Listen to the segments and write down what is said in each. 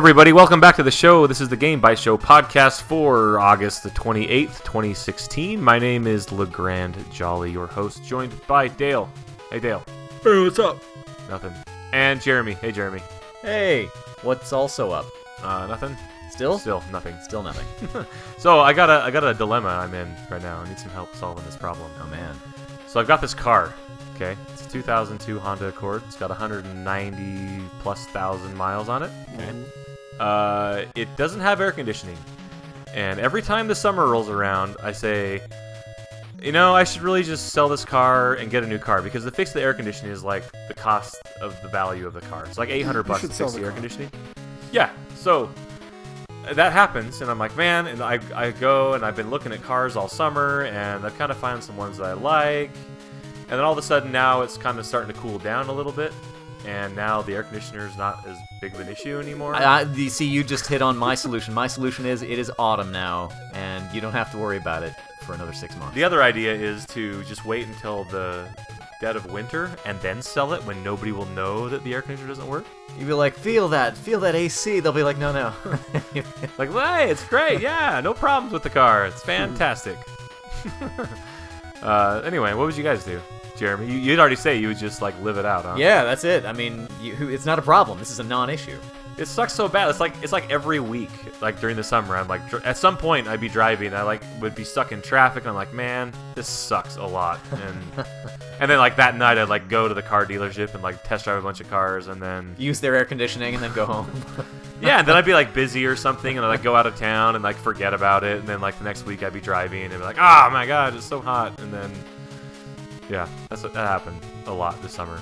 Hello, everybody. Welcome back to the show. This is the Game Bytes Show podcast for August the 28th, 2016. My name is LeGrand Jolly, your host, joined by Dale. Hey, Dale. Hey, what's up? Nothing. And Jeremy. Hey, Jeremy. Hey, what's also up? Uh, nothing. Still? Still nothing. Still nothing. So I got a I got a dilemma I'm in right now. I need some help solving this problem. Oh man. So I've got this car. Okay, it's a 2002 Honda Accord. It's got 190 plus thousand miles on it. Okay. Uh, it doesn't have air conditioning, and every time the summer rolls around, I say, you know, I should really just sell this car and get a new car because the fix the air conditioning is like the cost of the value of the car. It's like 800 bucks to fix the the air conditioning. Yeah, so that happens, and I'm like, man, and I, I go and I've been looking at cars all summer, and I've kind of found some ones that I like, and then all of a sudden now it's kind of starting to cool down a little bit, and now the air conditioner is not as big of an issue anymore. I, I, see, you just hit on my solution. My solution is it is autumn now, and you don't have to worry about it for another six months. the other idea is to just wait until the dead of winter and then sell it when nobody will know that the air conditioner doesn't work. You'd be like, feel that, feel that AC. They'll be like, no, no. Like, hey, it's great, yeah, no problems with the car, it's fantastic. uh, anyway, what would you guys do, Jeremy? You, you'd already say you would just like live it out, huh? yeah, that's it. I mean, you, it's not a problem. This is a non-issue. It sucks so bad. It's like it's like every week, like during the summer, I'm like dr- at some point I'd be driving, I like would be stuck in traffic, and I'm like, man, this sucks a lot. And and then like that night I'd like go to the car dealership and like test drive a bunch of cars, and then Use their air conditioning and then go home. yeah, and then I'd be like busy or something, and I'd like go out of town and like forget about it, and then like the next week I'd be driving and be like, oh my god, it's so hot, and then yeah, that's what that happened a lot this summer.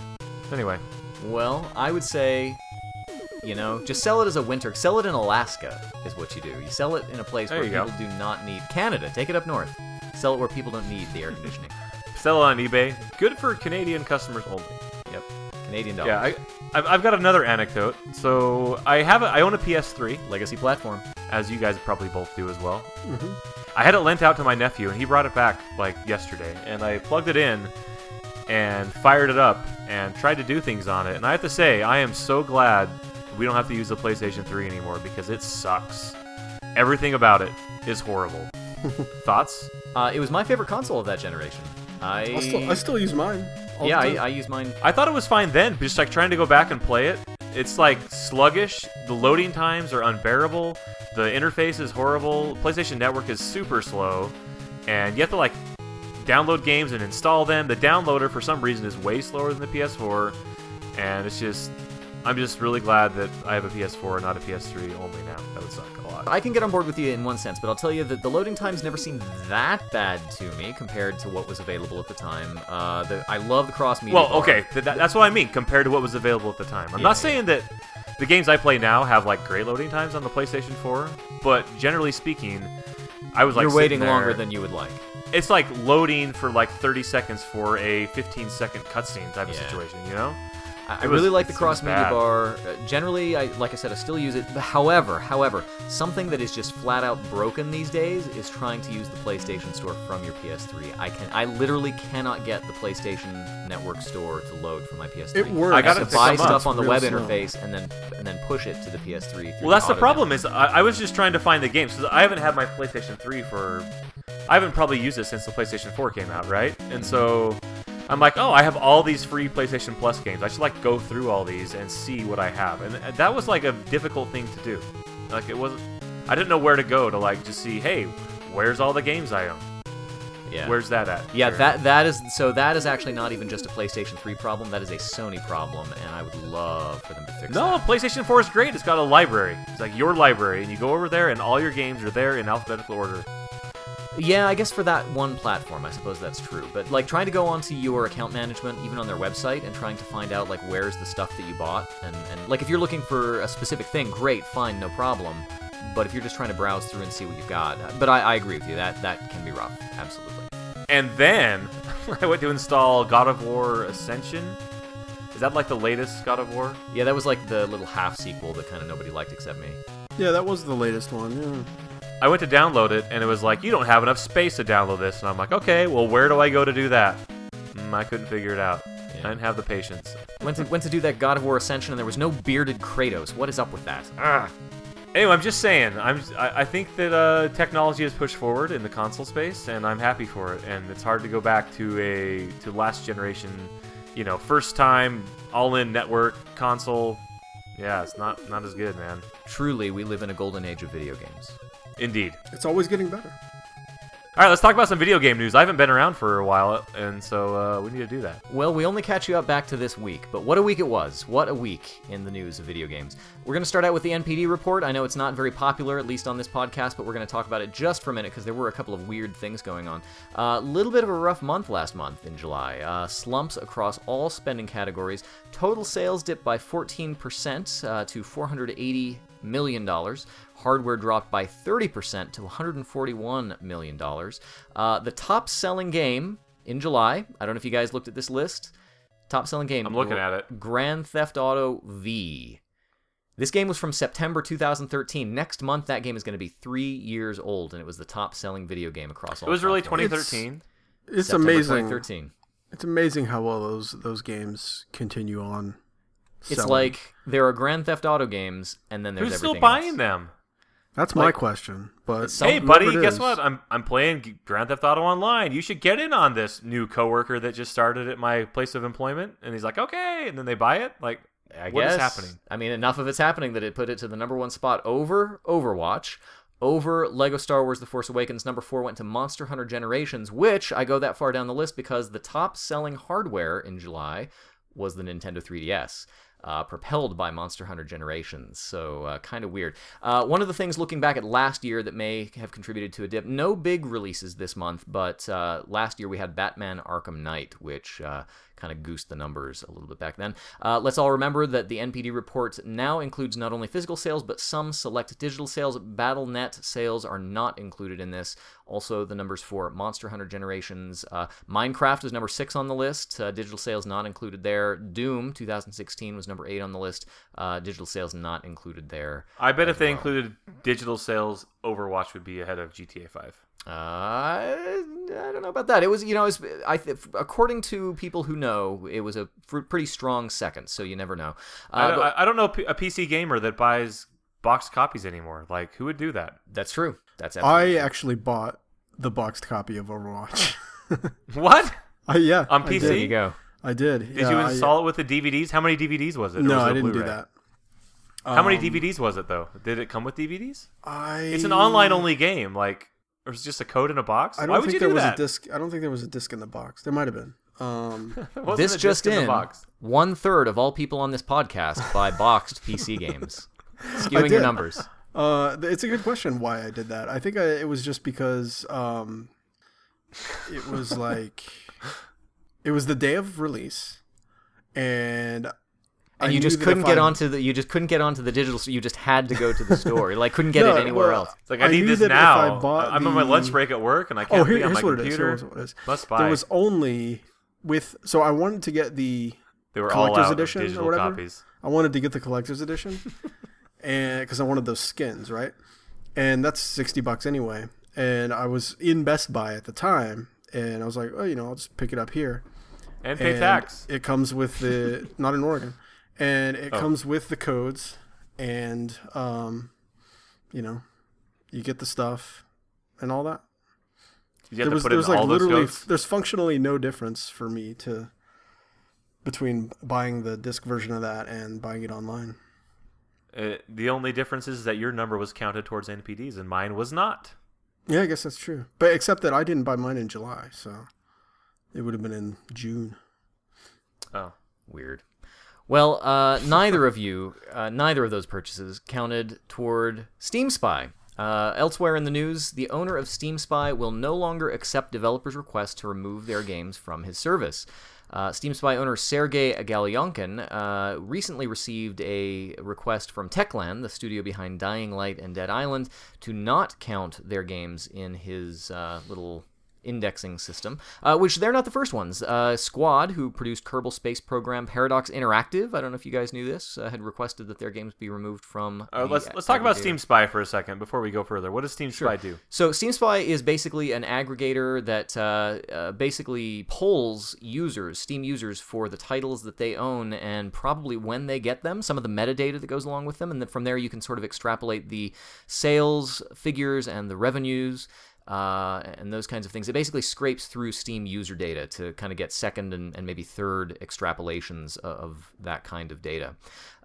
Anyway, well, I would say, you know, just sell it as a winter. Sell it in Alaska is what you do. You sell it in a place There where you go. people do not need Canada. Take it up north. Sell it where people don't need the air conditioning. sell it on eBay. Good for Canadian customers only. Yep. Canadian dollars. Yeah, I, I've, I've got another anecdote. So I have a, I own a PS3, Legacy platform. as you guys probably both do as well. I had it lent out to my nephew, and he brought it back like yesterday, and I plugged it in and fired it up and tried to do things on it. And I have to say, I am so glad we don't have to use the PlayStation 3 anymore because it sucks. Everything about it is horrible. Thoughts? Uh, it was my favorite console of that generation. I, I still, I still use mine. All yeah, I. I use mine. I thought it was fine then, but just like trying to go back and play it, it's like sluggish. The loading times are unbearable. The interface is horrible. PlayStation Network is super slow, and you have to like download games and install them. The downloader for some reason is way slower than the PS4, and it's just I'm just really glad that I have a PS4 and not a PS3 only now. That would suck a lot. I can get on board with you in one sense, but I'll tell you that the loading times never seemed that bad to me compared to what was available at the time. Uh, the, I love the cross media. Well, bar. okay, th- that, that's what I mean compared to what was available at the time. I'm Yeah, not saying that the games I play now have like great loading times on the PlayStation 4, but generally speaking, I was like You're waiting sitting longer than you would like. it's like loading for like 30 seconds for a 15 second cutscene type of situation, you know? I, I It was- really like the cross media bad. bar. Uh, generally, I like I said, I still use it. However, however, something that is just flat out broken these days is trying to use the PlayStation Store from your PS3. I can, I literally cannot get the PlayStation Network Store to load from my PS3. It works. I I gotta have to pick buy stuff on the web slow. interface and then and then push it to the PS3. through Well, that's the auto problem download. is I, I was just trying to find the games because I haven't had my PlayStation 3 for I haven't probably used it since the PlayStation 4 came out, right? And so I'm like, oh, I have all these free PlayStation Plus games. I should like go through all these and see what I have, and that was like a difficult thing to do. Like it wasn't. I didn't know where to go to like just see, hey, where's all the games I own? yeah. Where's that at? Yeah, that that is so that is actually not even just a PlayStation 3 problem. That is a Sony problem, and I would love for them to fix it. No, that. PlayStation 4 is great. It's got a library. It's like your library, and you go over there, and all your games are there in alphabetical order. Yeah, I guess for that one platform, I suppose that's true. But like trying to go onto your account management, even on their website, and trying to find out like where's the stuff that you bought, and and like if you're looking for a specific thing, great, fine, no problem. But if you're just trying to browse through and see what you've got, uh, but I, I agree with you that that can be rough, absolutely. And then I went to install God of War Ascension. Is that like the latest God of War? Yeah, that was like the little half sequel that kind of nobody liked except me. Yeah, that was the latest one. Yeah. I went to download it, and it was like, you don't have enough space to download this. And I'm like, okay, well, where do I go to do that? Mm, I couldn't figure it out. I didn't have the patience. Went to went to do that God of War Ascension, and there was no bearded Kratos. What is up with that? Ah. Anyway, I'm just saying. I'm. I, I think that uh, technology has pushed forward in the console space, and I'm happy for it. And it's hard to go back to a to last generation, you know, first time all-in network console. Yeah, it's not not as good, man. Truly, we live in a golden age of video games. Indeed. It's always getting better. All right, let's talk about some video game news. I haven't been around for a while, and so uh, we need to do that. Well, we only catch you up back to this week, but what a week it was. What a week in the news of video games. We're going to start out with the NPD report. I know it's not very popular, at least on this podcast, but we're going to talk about it just for a minute because there were a couple of weird things going on. A uh, little bit of a rough month last month in July. Uh, slumps across all spending categories. Total sales dipped by 14% uh, to $480 million. Hardware dropped by 30% to $141 million. Uh, the top selling game in July, I don't know if you guys looked at this list. Top selling game. I'm looking at it. Grand Theft Auto V. This game was from September 2013. Next month, that game is going to be three years old, and it was the top selling video game across all It was really 2013. It's September amazing. 2013. It's amazing how well those those games continue on. It's like there are Grand Theft Auto games, and then there's Who's still buying else. them? That's my question. But hey, buddy, guess is- what? I'm I'm playing Grand Theft Auto Online. You should get in on this new coworker that just started at my place of employment. And he's like, okay, and then they buy it. Like, I what is guess. happening? I mean, enough of it's happening that it put it to the number one spot over Overwatch, over Lego Star Wars The Force Awakens. Number four went to Monster Hunter Generations, which I go that far down the list because the top selling hardware in July was the Nintendo 3DS. Uh, propelled by Monster Hunter Generations, so uh, kind of weird. Uh, one of the things looking back at last year that may have contributed to a dip, no big releases this month, but uh, last year we had Batman Arkham Knight, which uh, kind of goosed the numbers a little bit back then. Uh, let's all remember that the NPD report now includes not only physical sales, but some select digital sales. BattleNet sales are not included in this. Also, the numbers for Monster Hunter Generations. Uh, Minecraft is number six on the list. Uh, digital sales not included there. Doom 2016 was number eight on the list. Uh, digital sales not included there. I bet if they well. included digital sales, Overwatch would be ahead of GTA 5. Uh, I don't know about that. It was, you know, it was, I th- according to people who know, it was a fr- pretty strong second. So you never know. I, Uh, don't, but- I, I don't know a PC gamer that buys boxed copies anymore. Like, who would do that? that's true. That's absolutely I actually bought the boxed copy of Overwatch. What? I, yeah, On PC? There you go. I did. Did you install it with the DVDs? How many DVDs was it? No, was it I a didn't do Blu-ray? that. How many Um, DVDs was it though? Did it come with DVDs? I. It's an online only game. Like, or it's just a code in a box. I don't Why would think you there do was that? a disc. I don't think there was a disc in the box. There might have been. Um, this just in in, the box. one third of all people on this podcast buy boxed PC games. Skewing your numbers. uh, it's a good question why I did that. I think I, it was just because um, it was like it was the day of release, and I And you just couldn't get I- onto the you just couldn't get onto the digital so you just had to go to the store. Like couldn't get No, it anywhere well, else. It's like I, I need this now. I I'm on my lunch break at work and I oh, can't Oh, here, be on my what it is. computer. It is. Must buy. There was only with so I wanted to get the they were all collector's out edition or digital whatever? copies. I wanted to get the collector's edition, and because I wanted those skins, right? And that's sixty bucks anyway. And I was in Best Buy at the time, and I was like, oh, you know, I'll just pick it up here. And pay and tax. It comes with the not in Oregon, and it Oh. comes with the codes, and um, you know, you get the stuff and all that. There to was put there was like literally there's functionally no difference for me to between buying the disc version of that and buying it online. Uh, the only difference is that your number was counted towards NPDs and mine was not. Yeah, I guess that's true. But except that I didn't buy mine in July, so it would have been in June. Oh. Weird. Well, uh, neither of you, uh, neither of those purchases counted toward Steam Spy. Uh, elsewhere in the news, the owner of Steam Spy will no longer accept developers' requests to remove their games from his service. Uh, Steam Spy owner Sergey Galyonkin uh, recently received a request from Techland, the studio behind Dying Light and Dead Island, to not count their games in his uh, little indexing system, uh, which they're not the first ones. Uh, Squad, who produced Kerbal Space Program, Paradox Interactive, I don't know if you guys knew this, uh, had requested that their games be removed from. Uh, the let's let's talk about. Steam Spy for a second before we go further. What does Steam Spy do? So Steam Spy is basically an aggregator that uh, uh, basically polls users, Steam users, for the titles that they own and probably when they get them, some of the metadata that goes along with them, and then from there you can sort of extrapolate the sales figures and the revenues. Uh, and those kinds of things. It basically scrapes through Steam user data to kind of get second and, and maybe third extrapolations of, of that kind of data.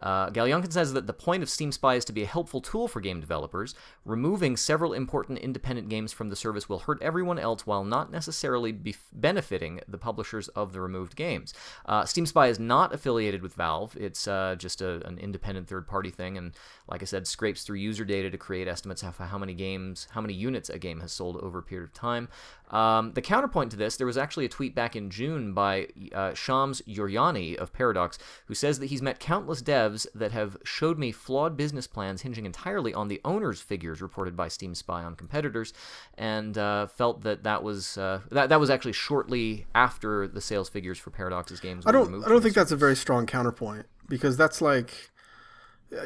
Uh, Galyonkin says that the point of Steam Spy is to be a helpful tool for game developers. Removing several important independent games from the service will hurt everyone else while not necessarily be benefiting the publishers of the removed games. Uh, Steam Spy is not affiliated with Valve. It's uh, just a, an independent third-party thing, and like I said, scrapes through user data to create estimates of how many games, how many units a game has sold over a period of time. Um, the counterpoint to this, there was actually a tweet back in June by uh, Shams Jorjani of Paradox, who says that he's met countless devs that have showed me flawed business plans hinging entirely on the owner's figures reported by Steam Spy on competitors, and uh, felt that that was uh, that that was actually shortly after the sales figures for Paradox's games. I don't. I don't think that's a very strong counterpoint because that's like,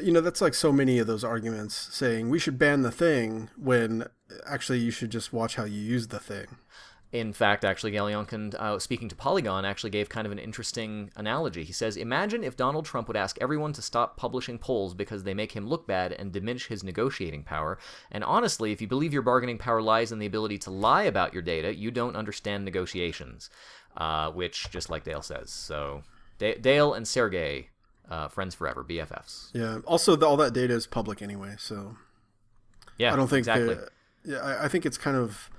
you know, that's like so many of those arguments saying we should ban the thing when actually you should just watch how you use the thing. In fact, actually, Galyonkin, uh, speaking to Polygon, actually gave kind of an interesting analogy. He says, Imagine if Donald Trump would ask everyone to stop publishing polls because they make him look bad and diminish his negotiating power. And honestly, if you believe your bargaining power lies in the ability to lie about your data, you don't understand negotiations. Uh, which, just like Dale says. So, D- Dale and Sergey, uh, friends forever, BFFs. Yeah. Also, the, all that data is public anyway, so Yeah, I don't think. exactly. yeah, I, I think it's kind of.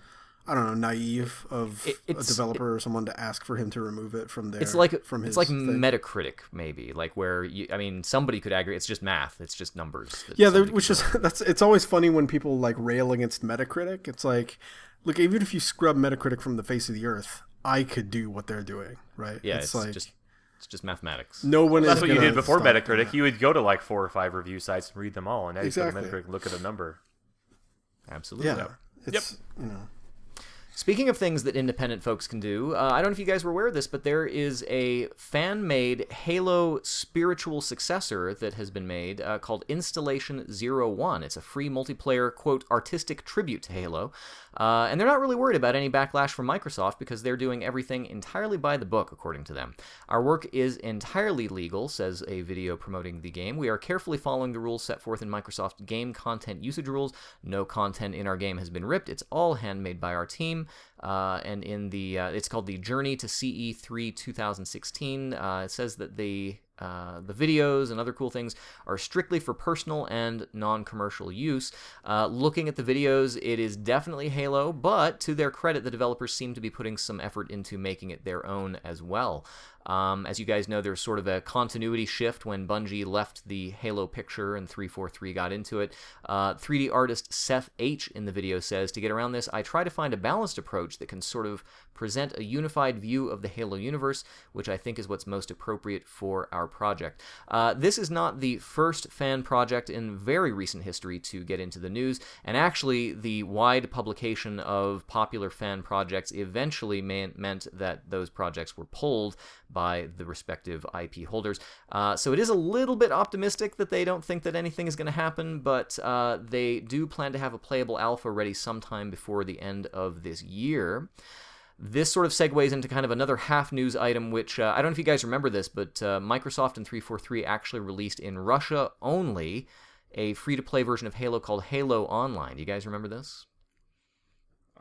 I don't know, naive of It- a it's- developer or someone to ask for him to remove it from there. It's like from his it's like thing. Metacritic, maybe, like where you. I mean, somebody could aggregate. It's just math. It's just numbers. Yeah, there, which is that's it's always funny when people like rail against Metacritic. It's like, look, even if you scrub Metacritic from the face of the earth, I could do what they're doing, right? Yeah, it's, like just it's just mathematics. no one That's is what you did before Metacritic. that. You would go to like four or five review sites and read them all, and now Exactly. you go to Metacritic and look at a number. Absolutely. Yeah, it's you know. Speaking of things that independent folks can do, uh, I don't know if you guys were aware of this, but there is a fan-made Halo spiritual successor that has been made uh, called Installation Zero One. It's a free multiplayer quote artistic tribute to Halo, uh, and they're not really worried about any backlash from Microsoft because they're doing everything entirely by the book, according to them. Our work is entirely legal, says a video promoting the game. We are carefully following the rules set forth in Microsoft game content usage rules. No content in our game has been ripped. It's all handmade by our team. Uh, and in the uh, it's called the Journey to CE3 2016. Uh, it says that the uh, the videos and other cool things are strictly for personal and non-commercial use. Uh, looking at the videos, it is definitely Halo, but to their credit, the developers seem to be putting some effort into making it their own as well. Um, as you guys know, there's sort of a continuity shift when Bungie left the Halo picture and 343 got into it. Uh, 3D artist Seth H in the video says, To get around this, I try to find a balanced approach that can sort of present a unified view of the Halo universe, which I think is what's most appropriate for our project. Uh, this is not the first fan project in very recent history to get into the news, and actually, the wide publication of popular fan projects eventually man- meant that those projects were pulled by the respective IP holders. Uh, so it is a little bit optimistic that they don't think that anything is going to happen, but uh, they do plan to have a playable alpha ready sometime before the end of this year. This sort of segues into kind of another half news item, which uh, I don't know if you guys remember this, but uh, Microsoft and 343 actually released in Russia only a free to play version of Halo called Halo Online. Do you guys remember this?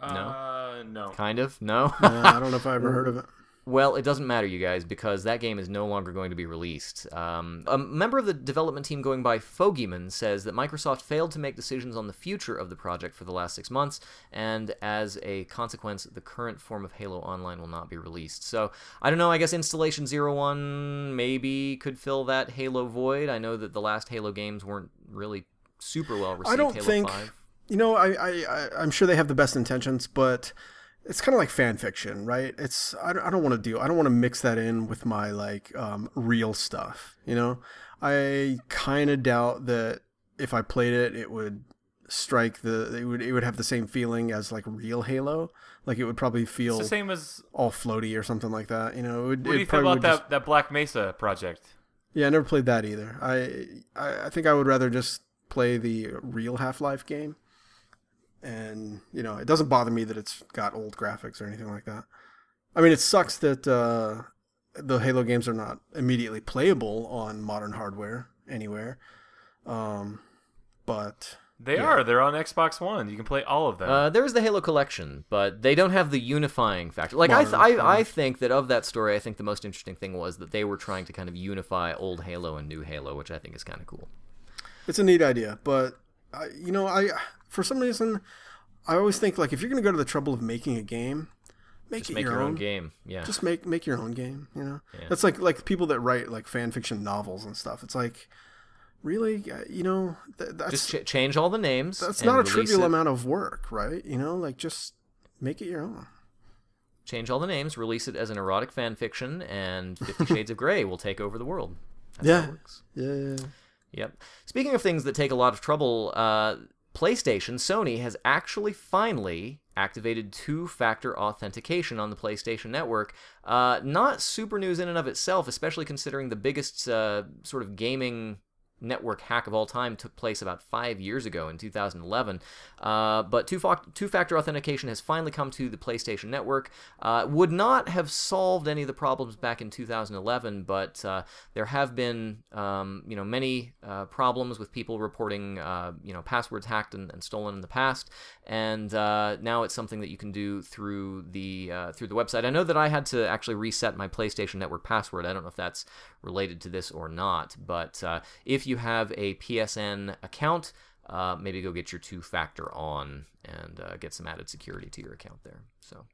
No? Uh, no. Kind of? No? Yeah, I don't know if I ever heard of it. Well, it doesn't matter, you guys, because that game is no longer going to be released. Um, a member of the development team going by Fogeyman says that Microsoft failed to make decisions on the future of the project for the last six months, and as a consequence, the current form of Halo Online will not be released. So, I don't know, I guess Installation Zero One maybe could fill that Halo void. I know that the last Halo games weren't really super well received. I don't Halo think 5. you know. I, I I I'm sure they have the best intentions, but it's kind of like fan fiction, right? It's I don't, I don't want to do I don't want to mix that in with my like um, real stuff. You know, I kind of doubt that if I played it, it would strike the it would it would have the same feeling as like real Halo. Like it would probably feel the same as. all floaty or something like that. You know, it would, What do you feel probably about that, just- that Black Mesa project? Yeah, I never played that either. I, I I think I would rather just play the real Half Life game, and you know, it doesn't bother me that it's got old graphics or anything like that. I mean, it sucks that uh, the Halo games are not immediately playable on modern hardware anywhere. Um, but They Yeah. are. They're on Xbox One. You can play all of them. Uh, there is the Halo collection, but they don't have the unifying factor. Like I, th- I, I think that of that story, I think the most interesting thing was that they were trying to kind of unify old Halo and new Halo, which I think is kind of cool. It's a neat idea, but I, you know, I for some reason I always think like if you're going to go to the trouble of making a game, make Just it make your, your own. own game. Yeah. Just make make your own game. You know, Yeah. that's like like people that write like fan fiction novels and stuff. It's like really, Uh, you know, th- that's Just ch- change all the names. that's not a trivial it. amount of work, right? You know, like just make it your own. Change all the names, release it as an erotic fan fiction, and Fifty Shades of Grey will take over the world. That's Yeah. how it works. Yeah, yeah, yeah. Yep. Speaking of things that take a lot of trouble, uh, PlayStation, Sony has actually finally activated two factor authentication on the PlayStation Network. Uh, not super news in and of itself, especially considering the biggest uh, sort of gaming network hack of all time took place about five years ago in 2011. Uh, but two, fa- two factor authentication has finally come to the PlayStation Network. Uh, would not have solved any of the problems back in 2011, but uh, there have been um, you know many uh, problems with people reporting uh, you know passwords hacked and, and stolen in the past, and uh, now it's something that you can do through the through the website. I know that I had to actually reset my PlayStation Network password. I don't know if that's related to this or not, but if you have a PSN account, uh, maybe go get your two factor on and uh, get some added security to your account there. So.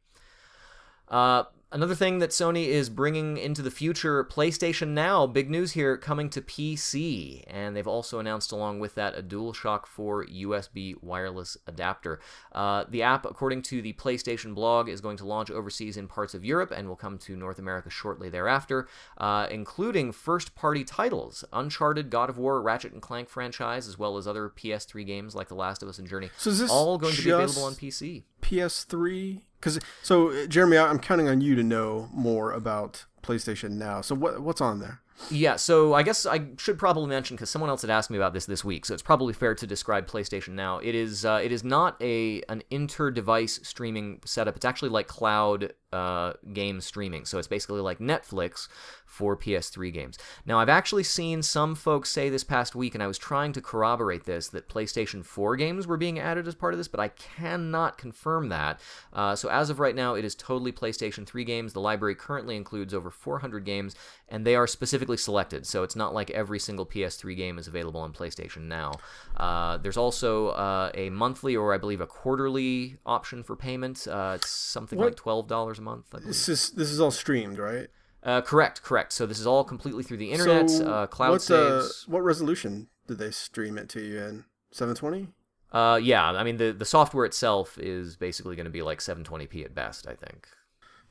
Another thing that Sony is bringing into the future, PlayStation Now, big news here, coming to PC. And they've also announced along with that a DualShock 4 USB wireless adapter. Uh, the app, according to the PlayStation blog, is going to launch overseas in parts of Europe and will come to North America shortly thereafter, uh, including first party titles Uncharted, God of War, Ratchet and Clank franchise, as well as other PS3 games like The Last of Us and Journey. So is this all going to be available on PC. PS3? Because so uh, Jeremy, I'm counting on you to know more about PlayStation now. So what what's on there? Yeah, so I guess I should probably mention because someone else had asked me about this this week, so it's probably fair to describe PlayStation Now. It is uh, it is not a an inter-device streaming setup. It's actually like cloud uh, game streaming. So it's basically like Netflix for PS3 games. Now I've actually seen some folks say this past week, and I was trying to corroborate this that PlayStation 4 games were being added as part of this, but I cannot confirm that. Uh, so as of right now, it is totally PlayStation 3 games. The library currently includes over 400 games, and they are specifically selected. So it's not like every single PS3 game is available on PlayStation now. Uh, there's also uh, a monthly or I believe a quarterly option for payment. Uh, it's something What- like twelve dollars a month. I. This is this is all streamed, right? Uh, correct, correct. So this is all completely through the internet, So uh, cloud what, uh, saves. what resolution did they stream it to you in? 720? Uh, yeah, I mean the the software itself is basically going to be like 720p at best. I think.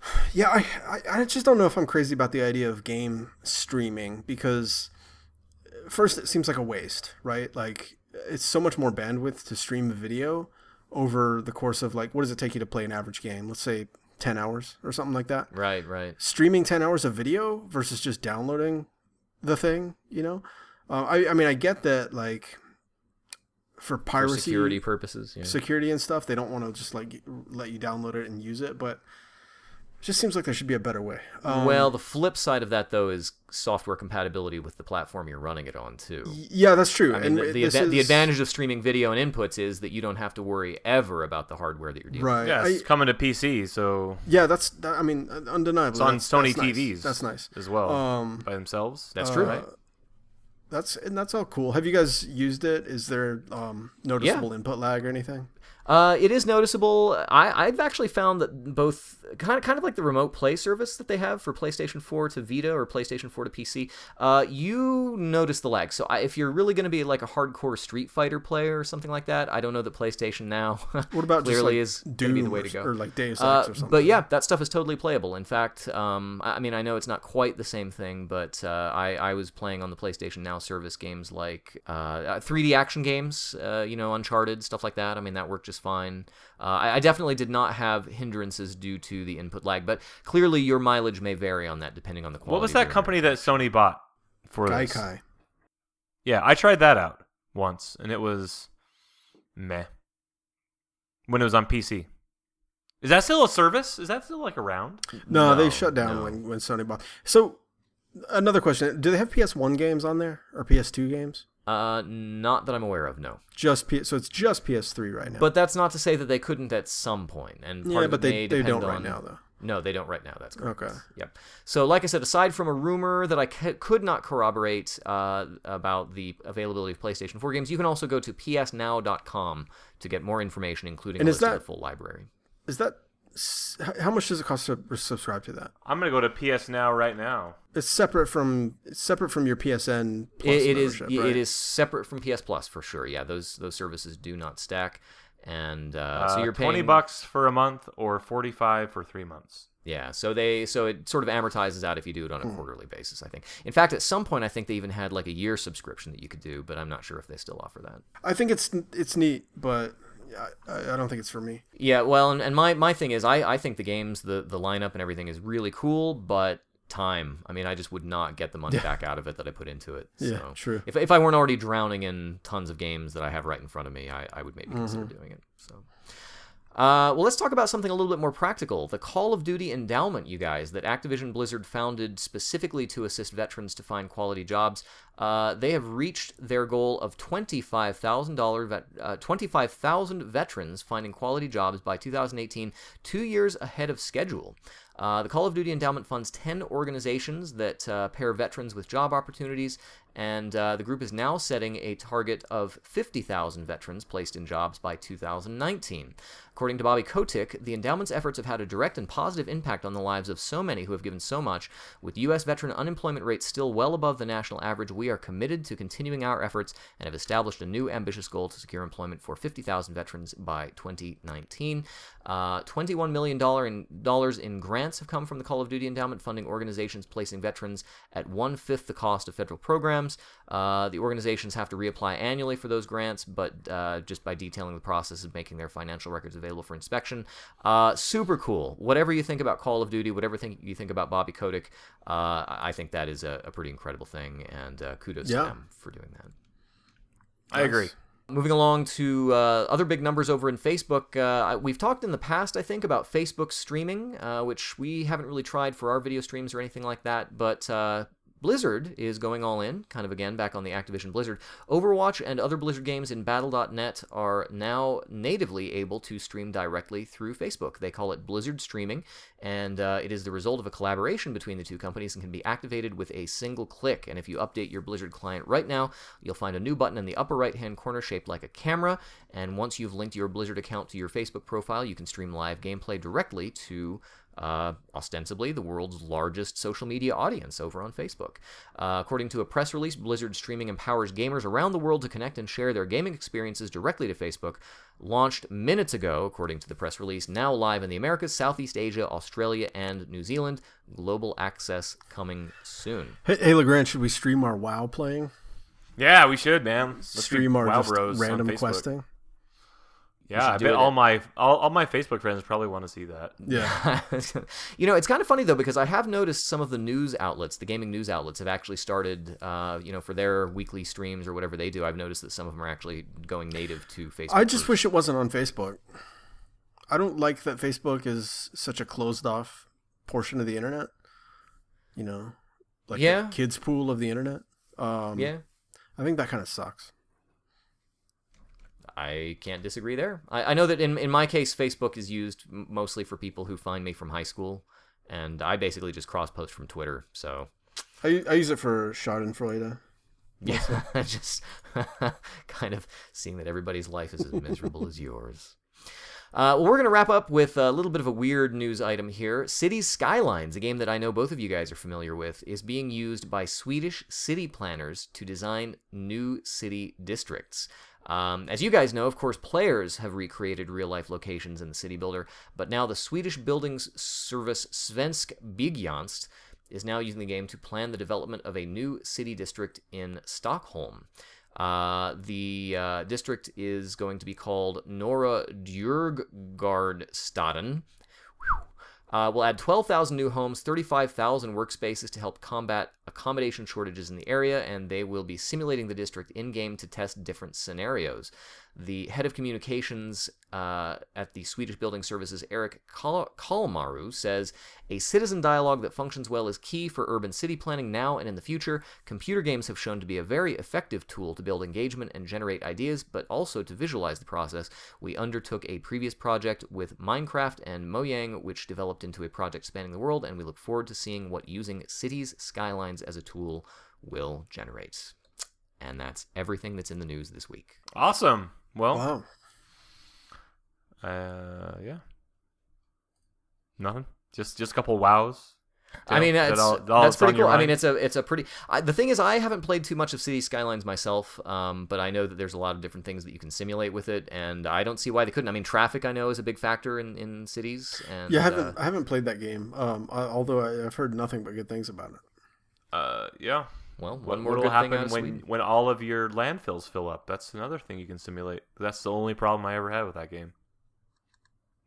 Yeah, I, I I just don't know if I'm crazy about the idea of game streaming because first it seems like a waste, right? Like it's so much more bandwidth to stream video over the course of like what does it take you to play an average game? Let's say 10 hours or something like that. Right, right. Streaming 10 hours of video versus just downloading the thing, you know? Uh, I I mean I get that like for For piracy security purposes. Yeah. security and stuff. They don't want to just like let you download it and use it, but just seems like there should be a better way. Um, well, the flip side of that though is software compatibility with the platform you're running it on too. yeah, that's true. I mean, and the, the, this adva- the is- advantage of streaming video and inputs is that you don't have to worry ever about the hardware that you're dealing right? Yeah, I- it's coming to PC, so yeah, that's. That, I mean, undeniable. it's on that's, Sony that's nice. TVs. That's nice. as well Um, by themselves. That's true. uh, That's and that's all cool. Have you guys used it? Is there um, noticeable input lag or anything? Uh, it is noticeable. I, I've actually found that both kind of kind of like the remote play service that they have for PlayStation 4 to Vita or PlayStation 4 to PC. Uh, you notice the lag. So I, if you're really going to be like a hardcore Street Fighter player or something like that, I don't know that PlayStation now What about clearly just like is to be the way to go. or, like Deus Ex Uh, or something? but yeah, that stuff is totally playable. In fact, um, I I mean, I know it's not quite the same thing, but uh, I, I was playing on the PlayStation Now service games like uh, 3D action games, uh, you know, Uncharted, stuff like that. I mean, that worked just fine. Uh, I, I definitely did not have hindrances due to the input lag, but clearly your mileage may vary on that depending on the quality. What was that company that Sony bought for this? Gaikai. Yeah, I tried that out once, and it was meh. When it was on PC. Is that still a service? Is that still like around? No, they shut down no. when, when Sony bought. So, another question: Do they have PS1 games on there or PS2 games? Uh, not that I'm aware of, no. Just P- so it's just PS3 right now. But that's not to say that they couldn't at some point. And part yeah, of but they they don't right now though. No, they don't right now. That's correct. Okay. Yep. So, like I said, aside from a rumor that I c- could not corroborate uh, about the availability of PlayStation 4 games, you can also go to psnow.com to get more information, including And a is list of that- the full library. Is that how much does it cost to subscribe to that? I'm gonna go to PS Now right now. It's separate from it's separate from your PSN. Plus It, it is right? is separate from PS Plus for sure. Yeah, those those services do not stack, and uh, so Uh, you're paying twenty bucks for a month or forty five for three months. Yeah, so they so it sort of amortizes out if you do it on a Hmm. quarterly basis. I think. In fact, at some point, I think they even had like a year subscription that you could do, but I'm not sure if they still offer that. I think it's it's neat, but I, I don't think it's for me. Yeah, well, and, and my, my thing is, I, I think the games, the, the lineup and everything is really cool, but time. I mean, I just would not get the money back out of it that I put into it. Yeah, so true. If, if I weren't already drowning in tons of games that I have right in front of me, I, I would maybe consider Mm-hmm. doing it. So. Uh, well, let's talk about something a little bit more practical. The Call of Duty Endowment, you guys, that Activision Blizzard founded specifically to assist veterans to find quality jobs. Uh, they have reached their goal of $25,000 vet, uh, 25,000 veterans finding quality jobs by 2018, two years ahead of schedule. Uh, the Call of Duty Endowment funds 10 organizations that uh, pair veterans with job opportunities, and uh, the group is now setting a target of 50,000 veterans placed in jobs by 2019. According to Bobby Kotick, the endowment's efforts have had a direct and positive impact on the lives of so many who have given so much. With U.S. veteran unemployment rates still well above the national average, we are committed to continuing our efforts and have established a new ambitious goal to secure employment for 50,000 veterans by 2019. Uh, $21 million in, dollars in grants have come from the Call of Duty Endowment, funding organizations placing veterans at one fifth the cost of federal programs. Uh, the organizations have to reapply annually for those grants, but uh, just by detailing the process of making their financial records available for inspection. Uh, super cool. Whatever you think about Call of Duty, whatever think you think about Bobby Kotick, uh, I I think that is a, a pretty incredible thing, and uh, kudos Yeah. to them for doing that. I agree. Moving along to uh, other big numbers over in Facebook. Uh, we've talked in the past, I think, about Facebook streaming, uh, which we haven't really tried for our video streams or anything like that. But uh, Blizzard is going all in, kind of again back on the Activision Blizzard. Overwatch and other Blizzard games in Battle.net are now natively able to stream directly through Facebook. They call it Blizzard Streaming, and uh, it is the result of a collaboration between the two companies and can be activated with a single click. And if you update your Blizzard client right now, you'll find a new button in the upper right hand corner shaped like a camera. And once you've linked your Blizzard account to your Facebook profile, you can stream live gameplay directly to uh, ostensibly the world's largest social media audience over on Facebook. Uh, according to a press release, Blizzard Streaming empowers gamers around the world to connect and share their gaming experiences directly to Facebook. Launched minutes ago, according to the press release, now live in the Americas, Southeast Asia, Australia, and New Zealand. Global access coming soon. Hey, hey Legrand, should we stream our WoW playing? Yeah, we should, man. Let's stream our WoW just Bros random questing. Yeah, I bet all at- my all, all my Facebook friends probably want to see that. Yeah. you know, it's kind of funny though because I have noticed some of the news outlets, the gaming news outlets, have actually started, uh, you know, for their weekly streams or whatever they do. I've noticed that some of them are actually going native to Facebook. I just first. wish it wasn't on Facebook. I don't like that Facebook is such a closed off portion of the internet. You know, like Yeah. kids pool of the internet. Um, yeah, I think that kind of sucks. I can't disagree there. I, I know that in in my case, Facebook is used mostly for people who find me from high school, and I basically just cross post from Twitter. So I, I use it for Schadenfreude. Yeah, just kind of seeing that everybody's life is as miserable as yours. Uh, well, we're going to wrap up with a little bit of a weird news item here. Cities Skylines, a game that I know both of you guys are familiar with, is being used by Swedish city planners to design new city districts. Um, as you guys know, of course, players have recreated real life locations in the City Builder, but now the Swedish buildings service Svensk Byggtjänst is now using the game to plan the development of a new city district in Stockholm. Uh, the uh, district is going to be called Norra Djurgårdstaden. Uh, we'll add 12,000 new homes, 35,000 workspaces to help combat accommodation shortages in the area, and they will be simulating the district in game to test different scenarios. The head of communications uh, at the Swedish Building Services, Eric Kal- Kalmaru, says a citizen dialogue that functions well is key for urban city planning now and in the future. Computer games have shown to be a very effective tool to build engagement and generate ideas, but also to visualize the process. We undertook a previous project with Minecraft and Mojang, which developed into a project spanning the world, and we look forward to seeing what using cities skylines as a tool will generate. And that's everything that's in the news this week. Awesome. Well, Wow. uh, yeah. Nothing. Just just a couple wows. I mean, Is that all- all that's that's pretty your cool. I mean, it's a it's a pretty. I, the thing is, I haven't played too much of City Skylines myself, um, but I know that there's a lot of different things that you can simulate with it, and I don't see why they couldn't. I mean, traffic I know is a big factor in, in cities, and Yeah, I uh, haven't I haven't played that game. Um, I, although I, I've heard nothing but good things about it. Uh, yeah. Well, What one more will good happen of when when all of your landfills fill up? That's another thing you can simulate. That's the only problem I ever had with that game.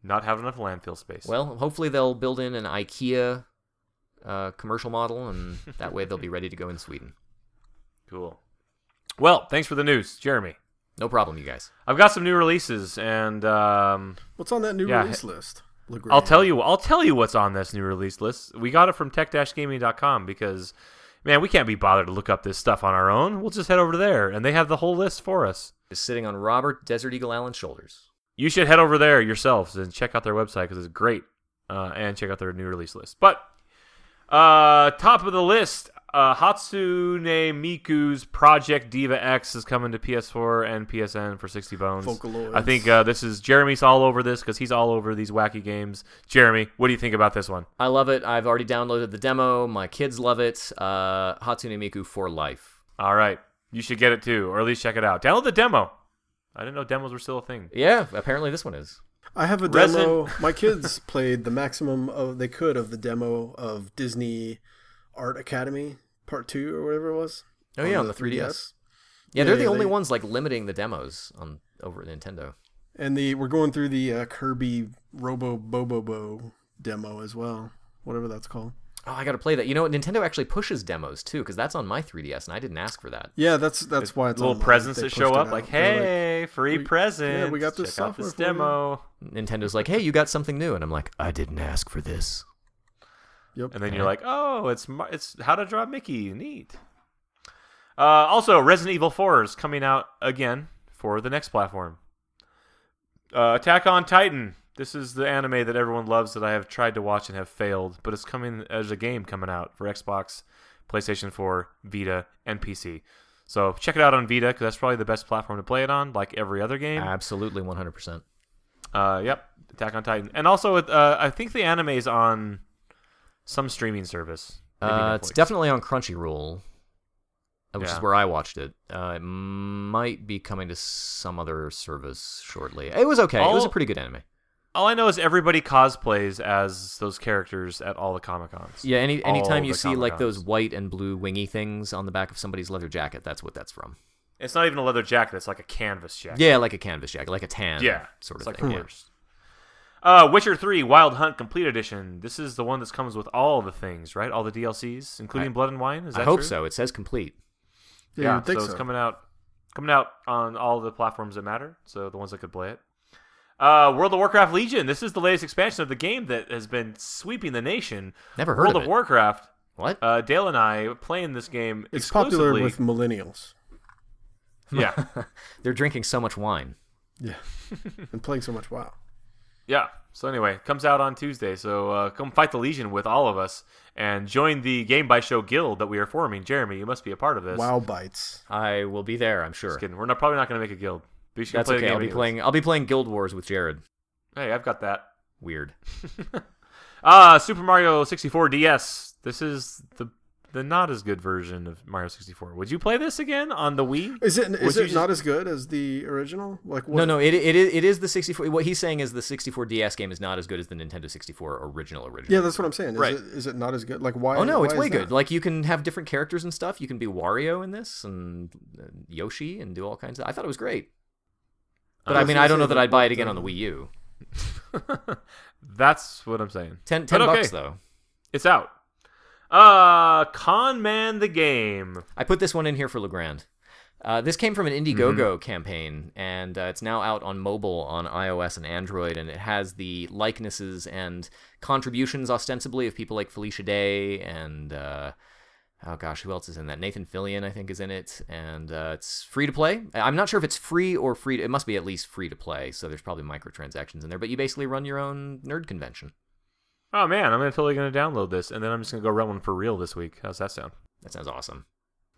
Not having enough landfill space. Well, hopefully they'll build in an IKEA uh, commercial model, and that way they'll be ready to go in Sweden. cool. Well, thanks for the news, Jeremy. No problem, you guys. I've got some new releases, and um, What's on that new Yeah, release list? I'll tell you. I'll tell you what's on this new release list. We got it from tech-gaming.com because, man, we can't be bothered to look up this stuff on our own. We'll just head over there, and they have the whole list for us. Is sitting on Robert Desert Eagle Allen's shoulders. You should head over there yourselves and check out their website because it's great, uh, and check out their new release list. But uh, top of the list, uh, Hatsune Miku's Project Diva X is coming to PS4 and PSN for 60 bones. Vocaloids. I think uh, this is Jeremy's all over this because he's all over these wacky games. Jeremy, what do you think about this one? I love it. I've already downloaded the demo. My kids love it. Uh, Hatsune Miku for life. All right, you should get it too, or at least check it out. Download the demo. I didn't know demos were still a thing. Yeah, apparently this one is. I have a Resident- demo. My kids played the maximum of they could of the demo of Disney Art Academy Part Two or whatever it was. Oh yeah, on the 3DS. Yeah, Yeah, they're the yeah, only they- ones like limiting the demos on over at Nintendo. And the we're going through the uh, Kirby Robo Bobobo demo as well, whatever that's called. Oh, I got to play that. You know? Nintendo actually pushes demos too, because that's on my 3DS, and I didn't ask for that. Yeah, that's that's why it's a little on mine. presents that show up, like, They're "Hey, free we- presents! yeah, we got this Check out this software for you." demo." Nintendo's like, "Hey, you got something new," and I'm like, "I didn't ask for this." Yep. And then you're like, "Oh, it's it's How to Draw Mickey, neat." Uh, also, Resident Evil 4 is coming out again for the next platform. Uh, Attack on Titan. This is the anime that everyone loves that I have tried to watch and have failed, but it's coming as a game coming out for Xbox, PlayStation 4, Vita, and PC. So check it out on Vita because that's probably the best platform to play it on, like every other game. Absolutely, 100%. Uh, yep, Attack on Titan, and also uh, I think the anime is on some streaming service. Uh, it's definitely on Crunchyroll, uh, which Yeah. is where I watched it. Uh, it might be coming to some other service shortly. It was okay. it was a pretty good anime. All I know is everybody cosplays as those characters at all the Comic Cons. Yeah, any All anytime you see like those white and blue wingy things on the back of somebody's leather jacket, that's what that's from. It's not even a leather jacket; it's like a canvas jacket. Yeah, like a canvas jacket, like a tan. yeah, sort of like thing. yeah. Worst. Uh, Witcher Three: Wild Hunt Complete Edition. This is the one that comes with all the things, right? All the DLCs, including Blood and Wine. Is that I hope true? so. It says complete. Yeah, Yeah, think so so. it's coming out, coming out on all the platforms that matter. So the ones that could play it. Uh, World of Warcraft Legion. This is the latest expansion of the game that has been sweeping the nation. Never heard World of of it. Warcraft. What? Uh, Dale and I playing this game. It's popular with millennials. yeah. They're drinking so much wine. Yeah, and playing so much WoW. Yeah. So anyway, comes out on Tuesday. So uh, come fight the Legion with all of us and join the Game Bytes Show guild that we are forming. Jeremy, you must be a part of this. Wow bites. I will be there. I'm sure. Just kidding. We're not, probably not going to make a guild. But you That's play okay. I'll be anyways. playing. I'll be playing Guild Wars with Jared. Hey, I've got that. Weird. Ah, Super Mario 64 DS. This is the the not as good version of Mario 64. Would you play this again on the Wii? Is it Would it just- not as good as the original? Like what? No, no. It, it is it is the 64. What he's saying is the 64 DS game is not as good as the Nintendo 64 original original. Yeah, that's what I'm saying. Is Right. it is it not as good? Like why? Oh no, it's way is that? good. Like you can have different characters and stuff. You can be Wario in this and uh, Yoshi and do all kinds of. I thought it was great. But I I, mean, I don't know that I'd buy it again the- on the Wii U. That's what I'm saying. 10, 10 But okay. bucks though. It's out. Uh, Con Man the game. I put this one in here for Legrand. Uh, this came from an Indiegogo campaign, and uh, it's now out on mobile on iOS and Android, and it has the likenesses and contributions, ostensibly, of people like Felicia Day and uh, oh gosh, who else is in that? Nathan Fillion, I think, is in it, and uh, it's free to play. I'm not sure if it's free or free. To, it must be at least free to play, so there's probably microtransactions in there. But you basically run your own nerd convention. Oh man, I'm totally gonna download this, and then I'm just gonna go run one for real this week. How's that sound? That sounds awesome.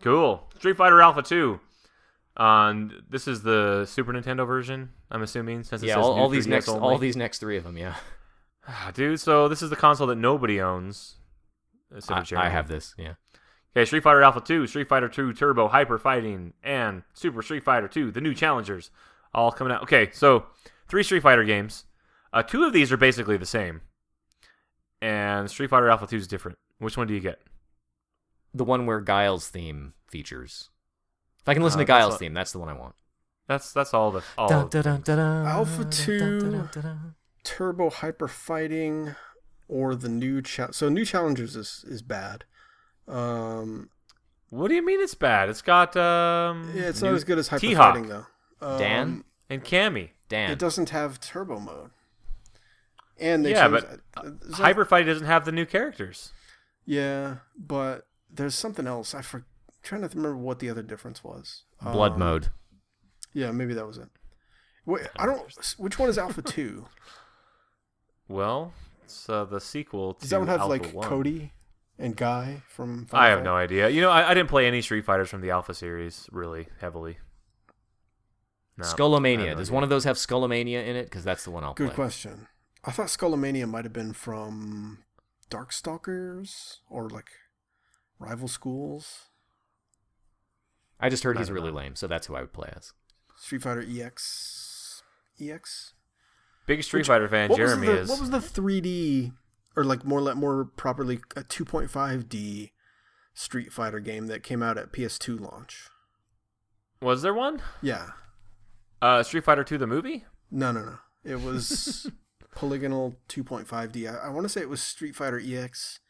Cool. Street Fighter Alpha 2. On this is the Super Nintendo version. I'm assuming since it Yeah, says all, all these next, only. all these next three of them. Yeah, Ah, dude. So this is the console that nobody owns. I, I have this. Yeah. Okay, Street Fighter Alpha 2, Street Fighter 2 Turbo Hyper Fighting, and Super Street Fighter 2, the new challengers, all coming out. Okay, so three Street Fighter games. Uh, two of these are basically the same, and Street Fighter Alpha 2 is different. Which one do you get? the one where Guile's theme features. If I can listen Uh, to that's Guile's what- theme, that's the one I want. That's that's all the all. Alpha 2. Turbo Hyper Fighting or the new cha- so new challengers is is bad. Um, What do you mean it's bad? It's got um. yeah, it's not as good as Hyper T-Hawk Fighting though. Um, Dan? and Cammy. Dan. It doesn't have turbo mode. And they Yeah, changed- but uh, there's Hyper Fight doesn't have the new characters. Yeah, but there's something else. I for, trying to remember what the other difference was. Blood Um, mode. Yeah, maybe that was it. Wait, I don't. Which one is Alpha Two? Well, it's uh, the sequel to Does that one have Alpha like 1. Cody and Guy from? Final I have Fight? no idea. You know, I, I didn't play any Street Fighters from the Alpha series really heavily. No, Skullomania. no Does idea. one of those have Skullomania in it? Because that's the one I'll Good play. Good question. I thought Skullomania might have been from Darkstalkers or like rival schools. I just heard I he's really know. lame, so that's who I would play as. Street Fighter EX. EX. Big Street Which- Fighter fan Jeremy the, is. What was the 3D or like more let more properly a 2.5D Street Fighter game that came out at PS2 launch? Was there one? Yeah. Uh, Street Fighter 2 the movie? No, no, no. It was polygonal 2.5D. I, I want to say it was Street Fighter EX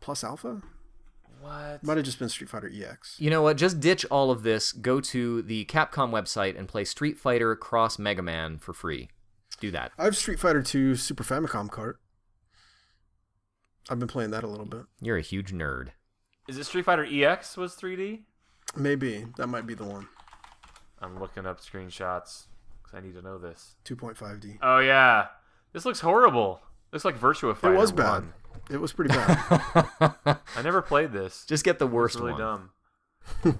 plus Alpha. What? Might have just been Street Fighter EX. You know what? Just ditch all of this. Go to the Capcom website and play Street Fighter Cross Mega Man for free. Do that. I have Street Fighter 2 Super Famicom cart. I've been playing that a little bit. You're a huge nerd. Is it Street Fighter EX was 3D? Maybe that might be the one. I'm looking up screenshots because I need to know this. 2.5D. Oh yeah, this looks horrible. Looks like Virtua Fighter. It was bad. 1. It was pretty bad. I never played this. Just get the It's worst really one. dumb.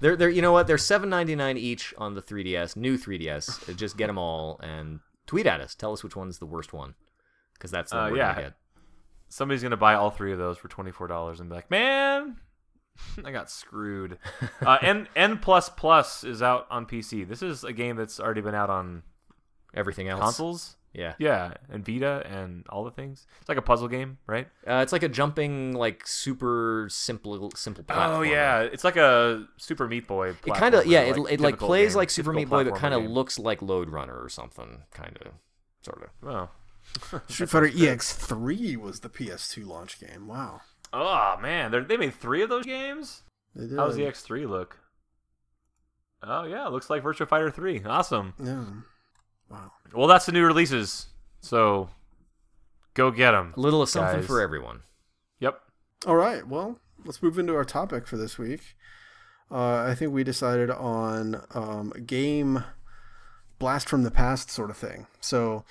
They're, they're, you know what? They're seven ninety nine each on the 3DS, new 3DS. Uh, Just get them all and tweet at us. Tell us which one's the worst one, because that's the one Uh, we're yeah. get. Somebody's gonna buy all three of those for twenty four dollars and be like, "Man, I got screwed." uh, N N plus plus is out on PC. This is a game that's already been out on Everything else, consoles. Yeah. Yeah, and Vita and all the things. It's like a puzzle game, right? Uh, it's like a jumping, like super simple, simple platform. Oh yeah, it's like a Super Meat Boy. It kind of yeah. It, like it like plays game, like Super Meat Boy, but kind of looks like Lode Runner or something. Kind of, sort of. Well, Street Fighter EX3 was the PS2 launch game. Wow. oh man, they're, they made three of those games. They did. How does the X3 look? Oh yeah, looks like Virtua Fighter 3. Awesome. Yeah. Wow. Well, that's the new releases. So go get them. A little of something Guys. for everyone. Yep. All right. Well, let's move into our topic for this week. Uh, I think we decided on um, game blast from the past sort of thing. So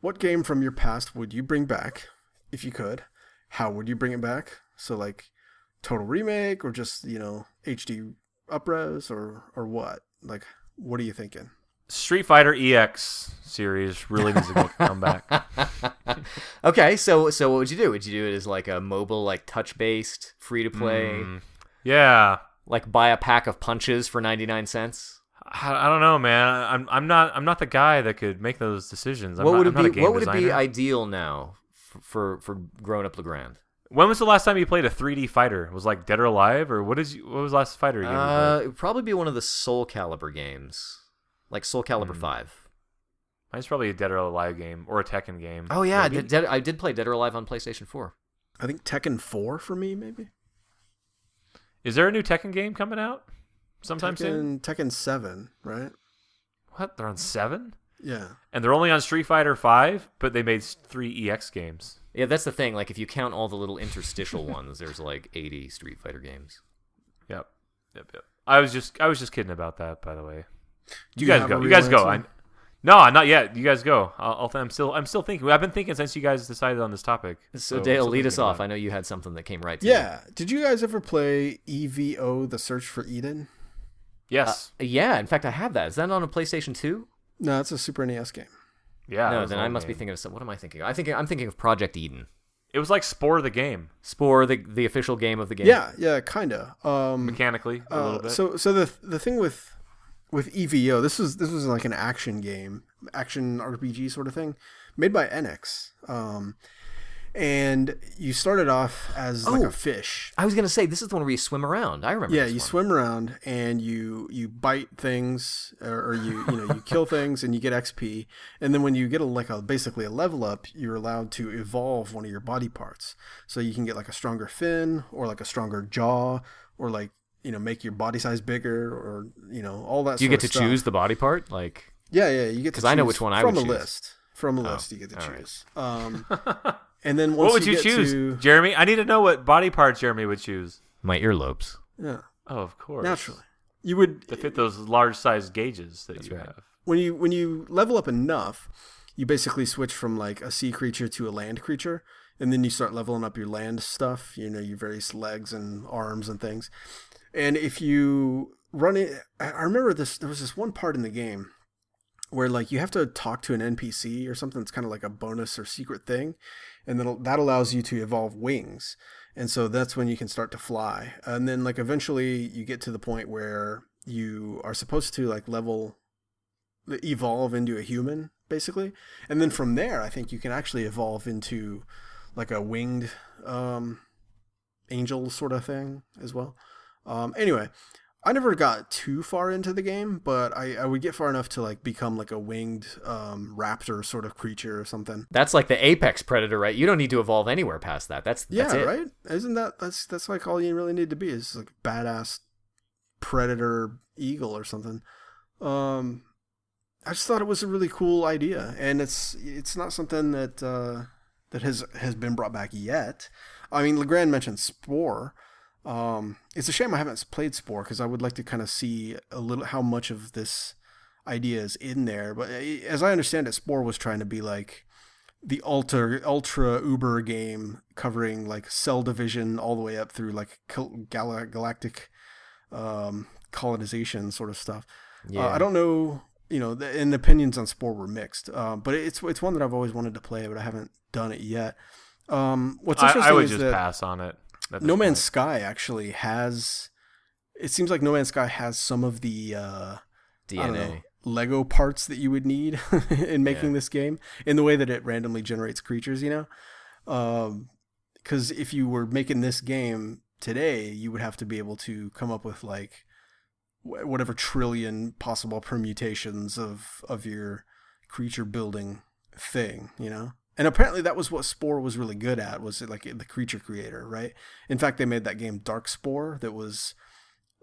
what game from your past would you bring back if you could? How would you bring it back? So like total remake or just, you know, HD upres or or what? Like what are you thinking? Street Fighter EX series really needs to make a comeback. okay, so so what would you do? Would you do it as like a mobile, like touch based, free to play, Mm, yeah. like buy a pack of punches for ninety nine cents? I, I don't know, man. I'm I'm not I'm not the guy that could make those decisions. I'm what would it be? What would it be ideal now for for, for grown up Legrand? When was the last time you played a 3D fighter? Was like Dead or Alive, or what is what was the last fighter game? you Uh, played? it would probably be one of the Soul Calibur games, like Soul Calibur Hmm. Five. Mine's probably a Dead or Alive game or a Tekken game. Oh yeah, I did, Dead, I did play Dead or Alive on PlayStation Four. I think Tekken 4 for me maybe. Is there a new Tekken game coming out sometime soon? Tekken Tekken 7, right? What? They're on seven, Yeah. and they're only on Street Fighter Five, but they made three EX games. Yeah, that's the thing. Like if you count all the little interstitial ones, there's like eighty Street Fighter games. Yep, yep, yep. I was just I was just kidding about that, by the way. Do You, guys go. You guys real go. I, no, not yet. You guys go. I'll, I'll, I'm still I'm still thinking. I've been thinking since you guys decided on this topic. So, I'm Dale, lead us off. about I know you had something that came right to you. Yeah. Did you guys ever play EVO The Search for Eden? Yes. Yeah, in fact, I have that. Is that on a PlayStation Two? No, it's a Super NES game. yeah. no, then I old must be thinking of some. What am I thinking? Of? I think I'm thinking of Project Eden. It was like Spore the game Spore, the the official game of the game. Yeah, yeah, kind of. Um mechanically a Uh, little bit. So so the the thing with with EVO, this was this was like an action game, action RPG sort of thing, made by Enix. Um, and you started off as like Oh. a fish. I was gonna say this is the one where you swim around. I remember. Yeah, you one. swim around and you you bite things or, or you you know you kill things and you get XP. And then when you get a like a basically a level up, you're allowed to evolve one of your body parts. So you can get like a stronger fin or like a stronger jaw or like you know make your body size bigger or you know all that. Stuff. Do you sort get to stuff. choose the body part? Like, Yeah, yeah, you get because I know which one I from would a choose. list. From a list, you get to all right. choose. Um, and then once what would you, get choose, to- Jeremy? I need to know what body part Jeremy would choose. my earlobes. yeah, Oh, of course. naturally, you would To fit those large size gauges that you right. have. when you when you level up enough, you basically switch from like a sea creature to a land creature, and then you start leveling up your land stuff. You know your various legs and arms and things. And if you run it, I remember this. There was this one part in the game where like you have to talk to an NPC or something that's kind of like a bonus or secret thing, and then that allows you to evolve wings. And so that's when you can start to fly. And then like eventually you get to the point where you are supposed to like level evolve into a human basically and then from there i think you can actually evolve into like a winged um angel sort of thing as well um anyway i never got too far into the game but i i would get far enough to like become like a winged um raptor sort of creature or something That's like the apex predator, right? You don't need to evolve anywhere past that. That's yeah that's it. right isn't that that's that's like all you really need to be is like badass predator eagle or something um i just thought it was a really cool idea and it's it's not something that uh that has has been brought back yet i mean legrand mentioned spore um it's a shame i haven't played spore because i would like to kind of see a little how much of this idea is in there but uh, as i understand it spore was trying to be like the ultra ultra uber game covering like cell division all the way up through like gal- gal- galactic um, colonization sort of stuff. Yeah. Uh, I don't know, you know, the, and the opinions on Spore were mixed, um, but it's it's one that I've always wanted to play, but I haven't done it yet. Um, what's I, interesting I would is just that pass on it. No Man's point. Sky actually has. It seems like No Man's Sky has some of the uh, don't know, DNA. Lego parts that you would need in making Yeah. this game in the way that it randomly generates creatures, you know? Because if you were making this game today, you would have to be able to come up with like whatever trillion possible permutations of, of your creature building thing, you know? And apparently that was what Spore was really good at, was like the creature creator, right? In fact, they made that game Darkspore that was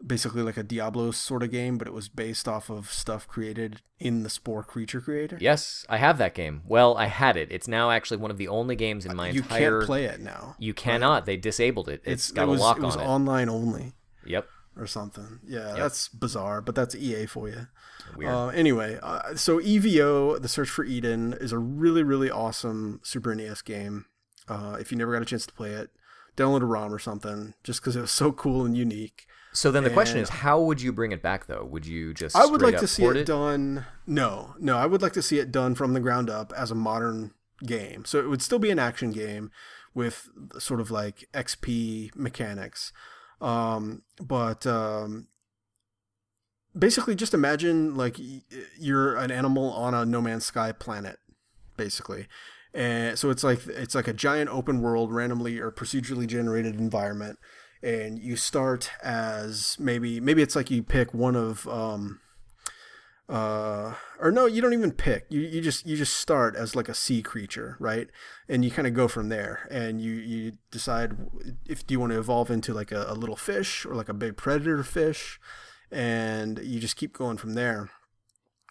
basically like a Diablo sort of game, but it was based off of stuff created in the Spore creature creator. Yes, I have that game. Well, I had it. It's now actually one of the only games in uh, my you entire. can't play it now. You cannot. They disabled it. It's it's got it was, a lock it was on it. online only. Yep. Or something. Yeah, that's bizarre, but that's EA for you. Uh, anyway, uh, so EVO, The Search for Eden, is a really, really awesome Super NES game. Uh, if you never got a chance to play it, download a ROM or something, just because it was so cool and unique. so then the question is, how would you bring it back though? Would you just I would like to see port it done. No, no, I would like to see it done from the ground up as a modern game. So it would still be an action game with sort of like XP mechanics. Um, but um, basically, just imagine like you're an animal on a No Man's Sky planet, basically. And so it's like it's like a giant open world, randomly or procedurally generated environment and you start as maybe maybe it's like you pick one of um uh or no you don't even pick. You, you just you just start as like a sea creature right? And you kind of go from there. And you you decide if do you want to evolve into like a, a little fish or like a big predator fish? And you just keep going from there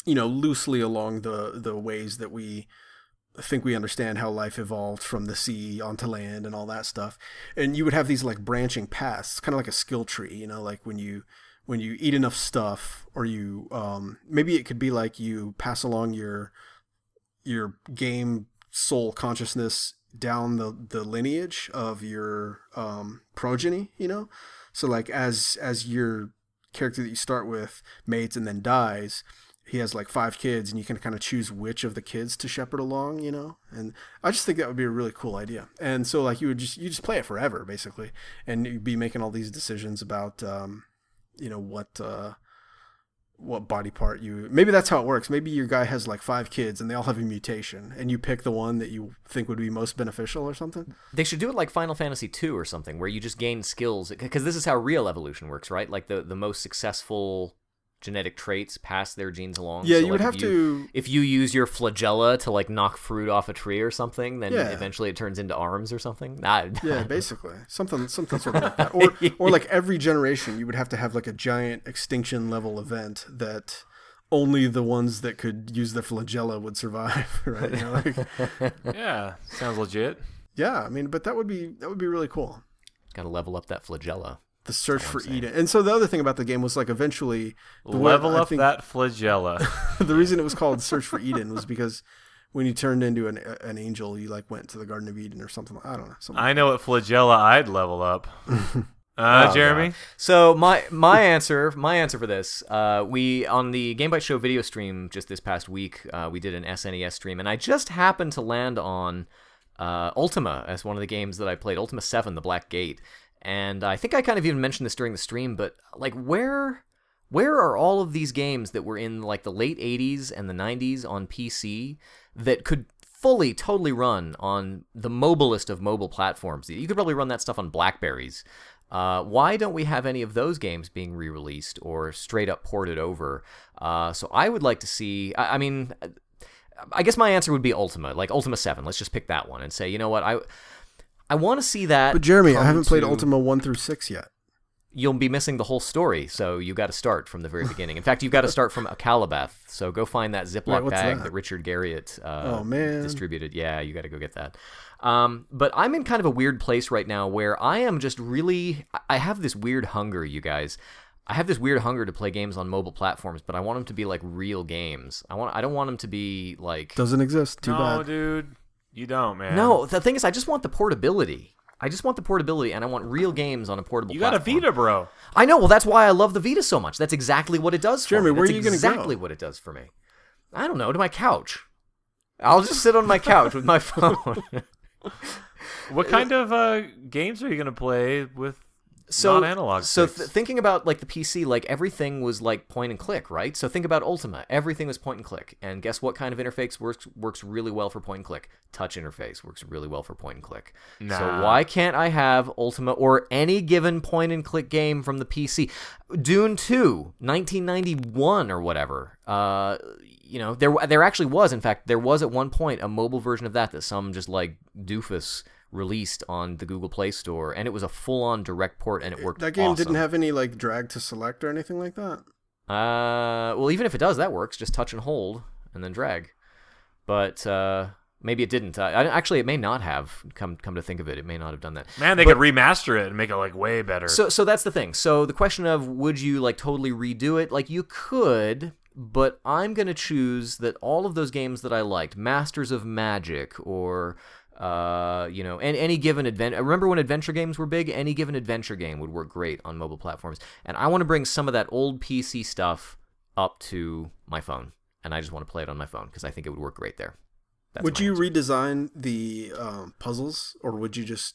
you know loosely along the the ways that we think we understand how life evolved from the sea onto land and all that stuff. And you would have these like branching paths, kind of like a skill tree, you know, like when you when you eat enough stuff or you um maybe it could be like you pass along your your game soul consciousness down the the lineage of your um progeny, you know? So like as as your character that you start with mates and then dies, he has like five kids and you can kind of choose which of the kids to shepherd along you know? And i just think that would be a really cool idea. And so like you would just you just play it forever basically. And you'd be making all these decisions about um you know what uh what body part you maybe that's how it works maybe your guy has like five kids and they all have a mutation and you pick the one that you think would be most beneficial or something They should do it like Final Fantasy II or something, where you just gain skills. Because this is how real evolution works, right? Like the, the most successful genetic traits pass their genes along. yeah So, you would have if you, to If you use your flagella to like knock fruit off a tree or something, then Yeah. eventually it turns into arms or something. Nah, yeah basically something something sort of like that or or like every generation you would have to have like a giant extinction level event that only the ones that could use the flagella would survive right you know, like, Yeah, sounds legit. yeah i mean but that would be that would be really cool Gotta level up that flagella. The search for saying. eden and so the other thing about the game was like eventually the way- Level I up think that flagella. the reason it was called search for eden was because when you turned into an, an angel you like went to the garden of eden or something i don't know something I know what flagella I'd level up. Uh, Oh, Jeremy? God. So my my answer my answer for this, uh, we on the Game Bytes Show video stream just this past week, uh, we did an SNES stream, and I just happened to land on uh, Ultima as one of the games that I played, Ultima Seven: The Black Gate, and I think I kind of even mentioned this during the stream, but like where where are all of these games that were in like the late 80s and the 90s on PC that could fully totally run on the mobilest of mobile platforms? You could probably run that stuff on blackberries. Uh, why don't we have any of those games being re-released or straight up ported over? Uh, so i would like to see i, I mean I guess my answer would be Ultima, like Ultima 7. Let's just pick that one and say, you know what, I I want to see that. but jeremy i haven't played to- ultima 1 through 6 yet You'll be missing the whole story, so you got to start from the very beginning. In fact, you've got to start from a Akalabeth. So go find that Ziploc what's bag that? that? Richard Garriott uh, Oh, man. distributed. Yeah, you got to go get that. Um, but I'm in kind of a weird place right now where I am just really. I- I have this weird hunger, you guys. I have this weird hunger to play games on mobile platforms, but I want them to be like real games. I want. I don't want them to be like. doesn't exist too no, bad dude. You don't, man. No, the thing is, I just want the portability. I just want the portability, and I want real games on a portable. You got a. Vita, bro. I know. Well, that's why I love the Vita so much. That's exactly what it does for Jeremy, me. where That's are you gonna go? exactly what it does for me. I don't know. To my couch. I'll just sit on my couch with my phone. What kind of uh, games are you gonna play with so non-analog So th- thinking about like the PC, like everything was like point and click, right? So think about Ultima. Everything was point and click. And guess what kind of interface works works really well for point and click? Touch interface works really well for point and click. So why can't I have Ultima or any given point and click game from the PC? Dune 2, 1991 or whatever. Uh you know, there there actually was in fact there was at one point a mobile version of that that some just like doofus released on the Google Play Store and it was a full-on direct port and it worked that game didn't have any like drag to select or anything like that Uh, well, even if it does, that works. Just touch and hold and then drag. But uh, Maybe it didn't. Uh, I, actually, it may not have. Come come to think of it, it may not have done that. Man, they But- could remaster it and make it like way better. So so that's the thing. So the question of would you like totally redo it? Like you could, but I'm going to choose that all of those games that I liked, Masters of Magic or uh, you know, and any given adventure. Remember when adventure games were big? Any given adventure game would work great on mobile platforms. And I want to bring some of that old PC stuff up to my phone, and I just want to play it on my phone because I think it would work great there. That's would you answer. redesign the um, puzzles, or would you just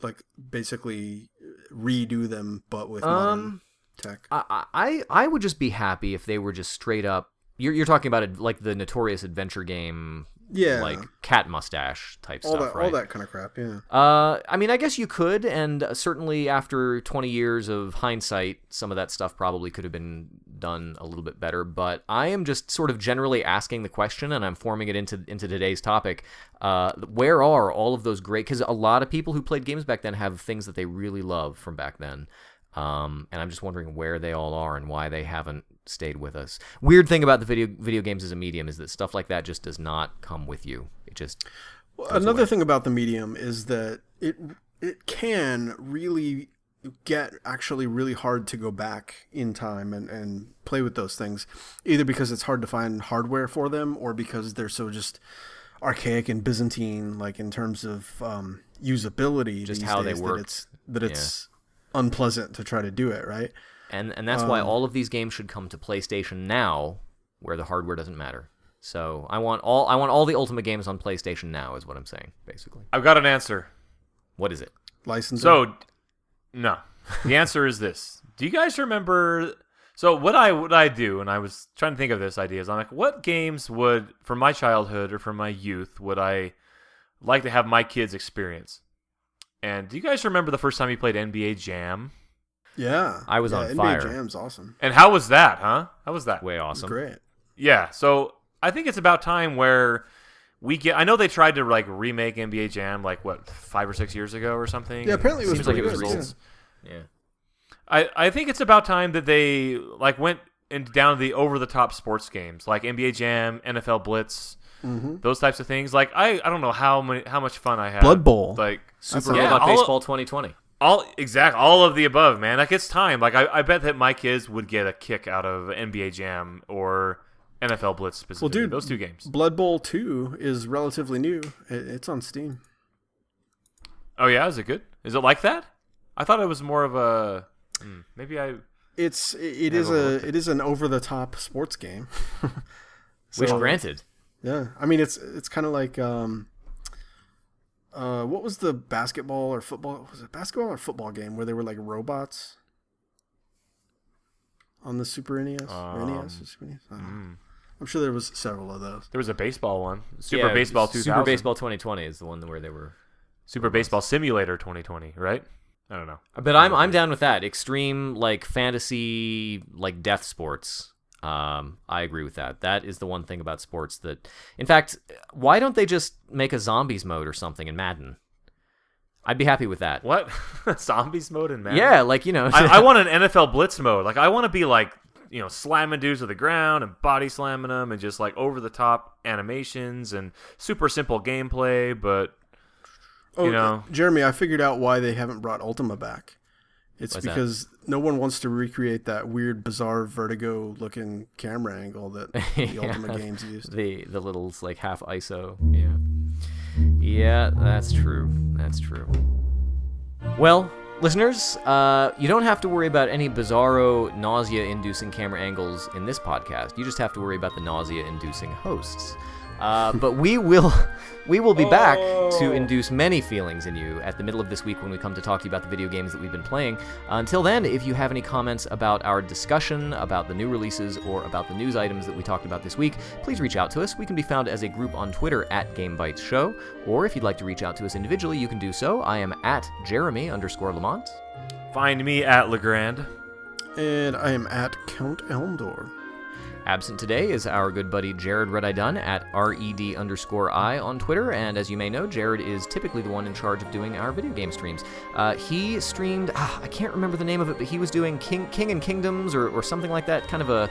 like basically redo them but with modern Um, tech? I, I I would just be happy if they were just straight up. You're, you're talking about it like the notorious adventure game, Yeah, like cat mustache type all stuff, that right? all that kind of crap. Yeah. Uh, I mean, I guess you could, and certainly after 20 years of hindsight, some of that stuff probably could have been done a little bit better. But I am just sort of generally asking the question, and I'm forming it into into today's topic. Uh, where are all of those great? Because a lot of people who played games back then have things that they really love from back then. Um, and I'm just wondering where they all are and why they haven't stayed with us. Weird thing about the video video games as a medium is that stuff like that just does not come with you. It just Well, Another thing about the medium is that it it can really get actually really hard to go back in time and, and play with those things, either because it's hard to find hardware for them or because they're so just archaic and Byzantine, like in terms of um, usability. Just how they work. That it's, that it's unpleasant to try to do it, right? And and that's why um, all of these games should come to PlayStation now, where the hardware doesn't matter. So I want all I want all the Ultima games on PlayStation now, is what I'm saying, basically. I've got an answer. What is it? Licensing. So, no. The answer is this. Do you guys remember? So what I what I do, and I was trying to think of this idea, is I'm like, what games would from my childhood or from my youth would I like to have my kids experience? And do you guys remember the first time you played NBA Jam? Yeah, I was yeah, on NBA fire. Jam's awesome. And how was that, huh? How was that? Way awesome. great. Yeah, so I think it's about time where we get. I know they tried to like remake NBA Jam like what five or six years ago or something. Yeah, apparently it was Seems like it was good, recent. Yeah. I I think it's about time that they like went and down to the over the top sports games like NBA Jam, NFL Blitz, Mm-hmm. those types of things. Like I I don't know how many how much fun I had. Blood Bowl. Like Super Yeah, Robot all- Baseball 2020. All exact all of the above, man. Like it's time. Like I, I bet that my kids would get a kick out of NBA Jam or NFL Blitz specifically. dude, those two games. Blood Bowl Two is relatively new. It's on Steam. Oh yeah, is it good? Is it like that? I thought it was more of a hmm, maybe I It's it, it I've is a it. it is an over the top sports game. Which, granted, yeah, I mean it's it's kind of like um, uh, what was the basketball or football? Was it basketball or football game where they were like robots on the Super NES? or Um, NES or Super NES? Mm. I'm sure there was several of those. there was a baseball one. Super yeah, Baseball 2000. Super Baseball 2020 is the one where they were. Super Baseball Simulator 2020, right? I don't know. But I'm I'm down with that. Extreme like fantasy like death sports. Um, I agree with that. That is the one thing about sports that, in fact, why don't they just make a zombies mode or something in Madden? I'd be happy with that. What zombies mode in Madden? Yeah, like you know, I, I want an NFL Blitz mode. Like I want to be like you know slamming dudes to the ground and body slamming them and just like over the top animations and super simple gameplay. But Oh, You know. Jeremy, I figured out why they haven't brought Ultima back. It's What's that? because no one wants to recreate that weird, bizarre, vertigo-looking camera angle that the Yeah. Ultima games used. the the little like half ISO. Yeah, yeah, that's true. That's true. Well, listeners, uh, you don't have to worry about any bizarro, nausea-inducing camera angles in this podcast. You just have to worry about the nausea-inducing hosts. Uh, but we will, we will be back to induce many feelings in you at the middle of this week when we come to talk to you about the video games that we've been playing. Uh, until then, if you have any comments about our discussion, about the new releases, or about the news items that we talked about this week, please reach out to us. We can be found as a group on Twitter at GameBytes Show, or if you'd like to reach out to us individually, you can do so. I am at Jeremy underscore Lamont. find me at Legrand. And I am at Count Elmdor. Absent today is our good buddy Jared Red Eye Dunn at red underscore i on Twitter, and as you may know, Jared is typically the one in charge of doing our video game streams. Uh, he streamed, ah, I can't remember the name of it, but he was doing King King and Kingdoms or, or something like that, kind of a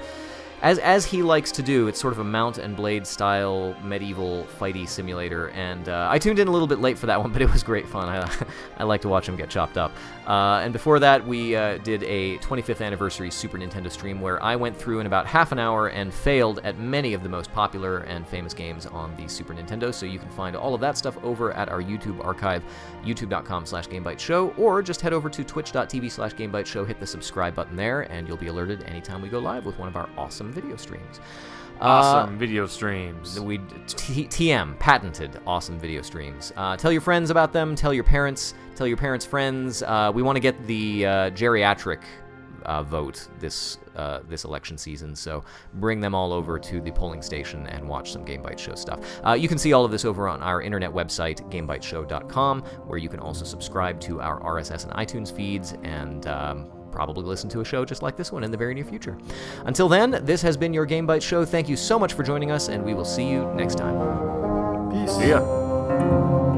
as as he likes to do, it's sort of a mount and blade style medieval fighty simulator. And uh, I tuned in a little bit late for that one, but it was great fun. I, I like to watch him get chopped up. Uh, and before that, we uh, did a 25th anniversary Super Nintendo stream where I went through in about half an hour and failed at many of the most popular and famous games on the Super Nintendo. So you can find all of that stuff over at our YouTube archive, youtube.com slash GameByteShow, or just head over to twitch.tv slash GameByteShow, hit the subscribe button there, and you'll be alerted anytime we go live with one of our awesome video streams. Awesome uh, video streams. We t- TM patented awesome video streams. Uh, tell your friends about them. Tell your parents. Tell your parents' friends. Uh, we want to get the uh, geriatric uh, vote this uh, this election season. So bring them all over to the polling station and watch some Game Bytes Show stuff. Uh, you can see all of this over on our internet website, GameByteShow.com, where you can also subscribe to our RSS and iTunes feeds and. Um, probably listen to a show just like this one in the very near future. Until then, this has been your Game Bytes Show. Thank you so much for joining us, and we will see you next time. Peace. See ya.